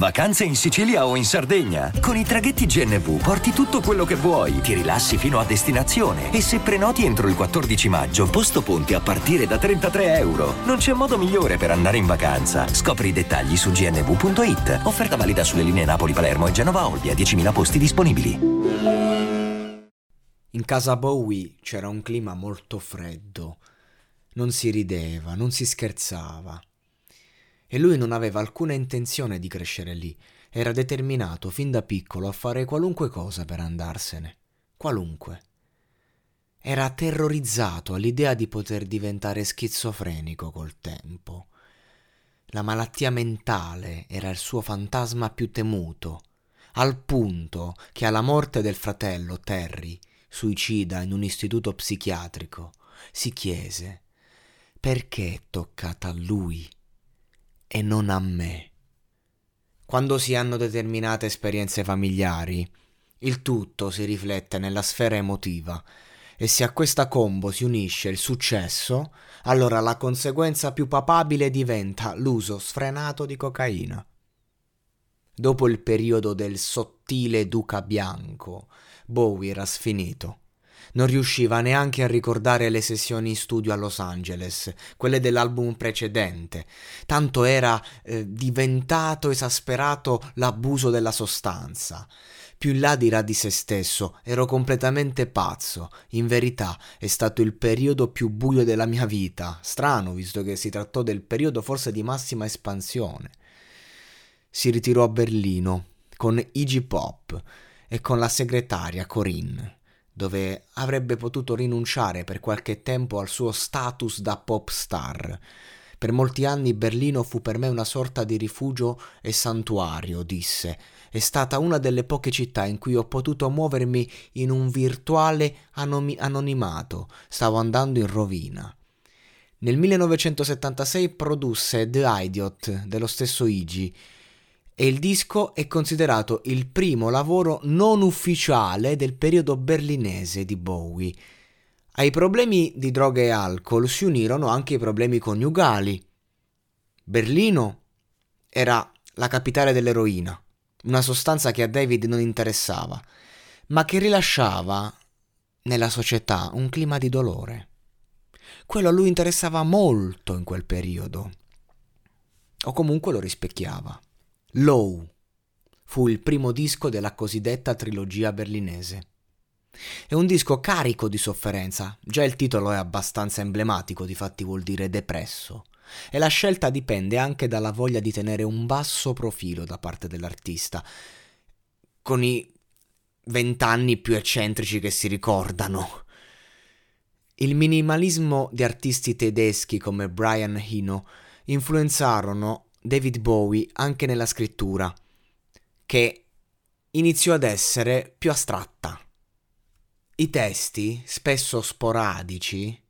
Vacanze in Sicilia o in Sardegna. Con i traghetti GNV porti tutto quello che vuoi, ti rilassi fino a destinazione e se prenoti entro il 14 maggio, posto ponti a partire da 33 euro. Non c'è modo migliore per andare in vacanza. Scopri i dettagli su gnv.it. Offerta valida sulle linee Napoli-Palermo e Genova-Olbia, 10.000 posti disponibili. In casa Bowie c'era un clima molto freddo. Non si rideva, non si scherzava e lui non aveva alcuna intenzione di crescere lì. Era determinato fin da piccolo a fare qualunque cosa per andarsene. Qualunque. Era terrorizzato all'idea di poter diventare schizofrenico col tempo. La malattia mentale era il suo fantasma più temuto, al punto che alla morte del fratello Terry, suicida in un istituto psichiatrico, si chiese perché è toccata a lui e non a me. Quando si hanno determinate esperienze familiari, il tutto si riflette nella sfera emotiva e se a questa combo si unisce il successo, allora la conseguenza più papabile diventa l'uso sfrenato di cocaina. Dopo il periodo del sottile duca bianco, Bowie era sfinito non riusciva neanche a ricordare le sessioni in studio a Los Angeles, quelle dell'album precedente. Tanto era eh, diventato esasperato l'abuso della sostanza. Più in là dirà di se stesso, ero completamente pazzo. In verità è stato il periodo più buio della mia vita. Strano, visto che si trattò del periodo forse di massima espansione. Si ritirò a Berlino con Iggy Pop e con la segretaria Corinne dove avrebbe potuto rinunciare per qualche tempo al suo status da pop star. Per molti anni Berlino fu per me una sorta di rifugio e santuario, disse. È stata una delle poche città in cui ho potuto muovermi in un virtuale anomi- anonimato. Stavo andando in rovina. Nel 1976 produsse The Idiot dello stesso Iggy e il disco è considerato il primo lavoro non ufficiale del periodo berlinese di Bowie. Ai problemi di droga e alcol si unirono anche i problemi coniugali. Berlino era la capitale dell'eroina, una sostanza che a David non interessava, ma che rilasciava nella società un clima di dolore. Quello a lui interessava molto in quel periodo, o comunque lo rispecchiava. Low fu il primo disco della cosiddetta trilogia berlinese. È un disco carico di sofferenza, già il titolo è abbastanza emblematico, difatti vuol dire depresso, e la scelta dipende anche dalla voglia di tenere un basso profilo da parte dell'artista, con i vent'anni più eccentrici che si ricordano. Il minimalismo di artisti tedeschi come Brian Eno influenzarono David Bowie anche nella scrittura, che iniziò ad essere più astratta. I testi, spesso sporadici,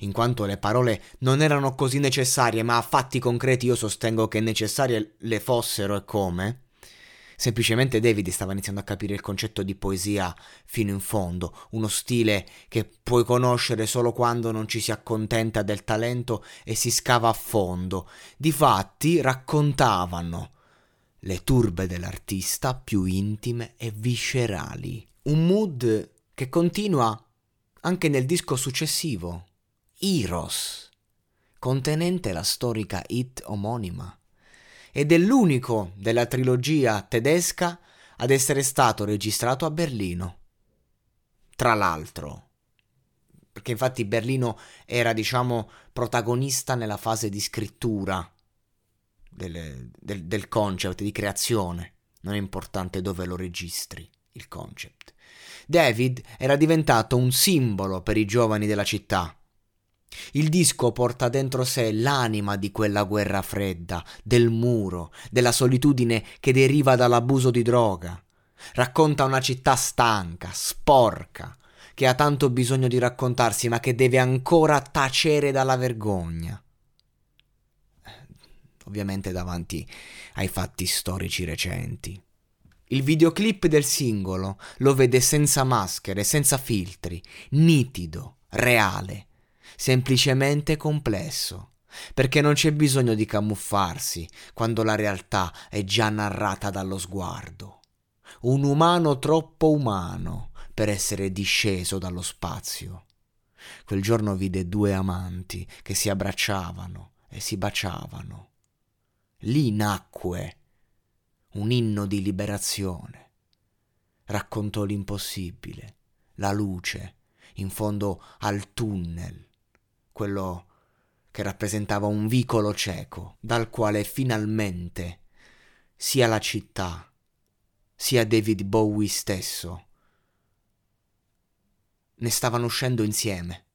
in quanto le parole non erano così necessarie, ma a fatti concreti io sostengo che necessarie le fossero e come, Semplicemente David stava iniziando a capire il concetto di poesia fino in fondo, uno stile che puoi conoscere solo quando non ci si accontenta del talento e si scava a fondo. Difatti raccontavano le turbe dell'artista più intime e viscerali. Un mood che continua anche nel disco successivo, Eros, contenente la storica hit omonima ed è l'unico della trilogia tedesca ad essere stato registrato a Berlino. Tra l'altro, perché infatti Berlino era, diciamo, protagonista nella fase di scrittura del, del, del concept, di creazione. Non è importante dove lo registri, il concept. David era diventato un simbolo per i giovani della città. Il disco porta dentro sé l'anima di quella guerra fredda, del muro, della solitudine che deriva dall'abuso di droga. Racconta una città stanca, sporca, che ha tanto bisogno di raccontarsi ma che deve ancora tacere dalla vergogna. Ovviamente davanti ai fatti storici recenti. Il videoclip del singolo lo vede senza maschere, senza filtri, nitido, reale, semplicemente complesso, perché non c'è bisogno di camuffarsi quando la realtà è già narrata dallo sguardo. Un umano troppo umano per essere disceso dallo spazio. Quel giorno vide due amanti che si abbracciavano e si baciavano. Lì nacque un inno di liberazione. Raccontò l'impossibile, la luce in fondo al tunnel, quello che rappresentava un vicolo cieco, dal quale finalmente sia la città, sia David Bowie stesso ne stavano uscendo insieme.